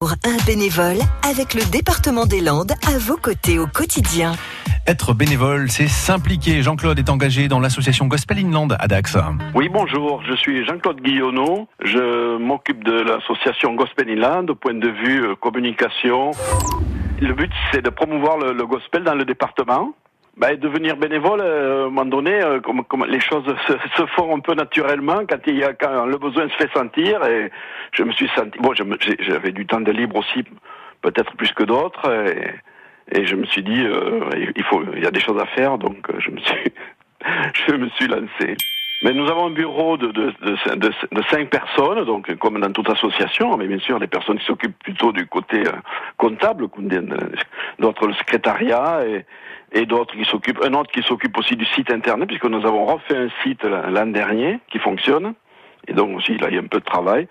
Pour un bénévole avec le département des Landes à vos côtés au quotidien. Être bénévole, c'est s'impliquer. Jean-Claude est engagé dans l'association Gospel Inland à Dax. Oui, bonjour, je suis Jean-Claude Guillonneau. Je m'occupe de l'association Gospel Inland au point de vue euh, communication. Le but, c'est de promouvoir le, le gospel dans le département. Bah, devenir bénévole, euh, à un moment donné, euh, comme, comme les choses se, se, font un peu naturellement quand il y a quand le besoin se fait sentir. Et je me suis senti. Bon, j'avais du temps de libre aussi, peut-être plus que d'autres. Et, et, je me suis dit, euh, il faut, il y a des choses à faire, donc euh, je me suis, je me suis lancé. Mais nous avons un bureau de, de, de, de, de cinq personnes, donc comme dans toute association, mais bien sûr des personnes qui s'occupent plutôt du côté euh, comptable, d'autres le secrétariat et, et d'autres qui s'occupent, un autre qui s'occupe aussi du site internet, puisque nous avons refait un site l'an dernier qui fonctionne, et donc aussi là il y a un peu de travail.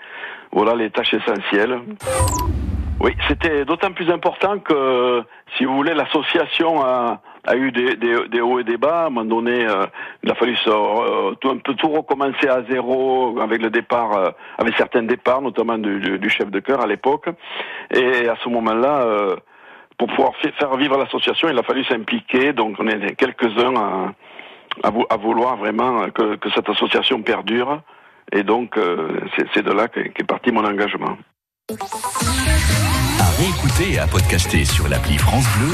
Voilà les tâches essentielles. Oui, c'était d'autant plus important que, si vous voulez, l'association a, a eu des, des, hauts et des bas. À un moment donné, euh, il a fallu euh, tout, un peu tout recommencer à zéro avec le départ, euh, avec certains départs, notamment du, chef de chœur à l'époque. Et à ce moment-là, pour pouvoir faire vivre l'association, il a fallu s'impliquer. Donc on est quelques-uns à, vouloir vraiment que, cette association perdure. Et donc c'est de là qu'est parti mon engagement. À réécouter et à podcaster sur l'appli France Bleu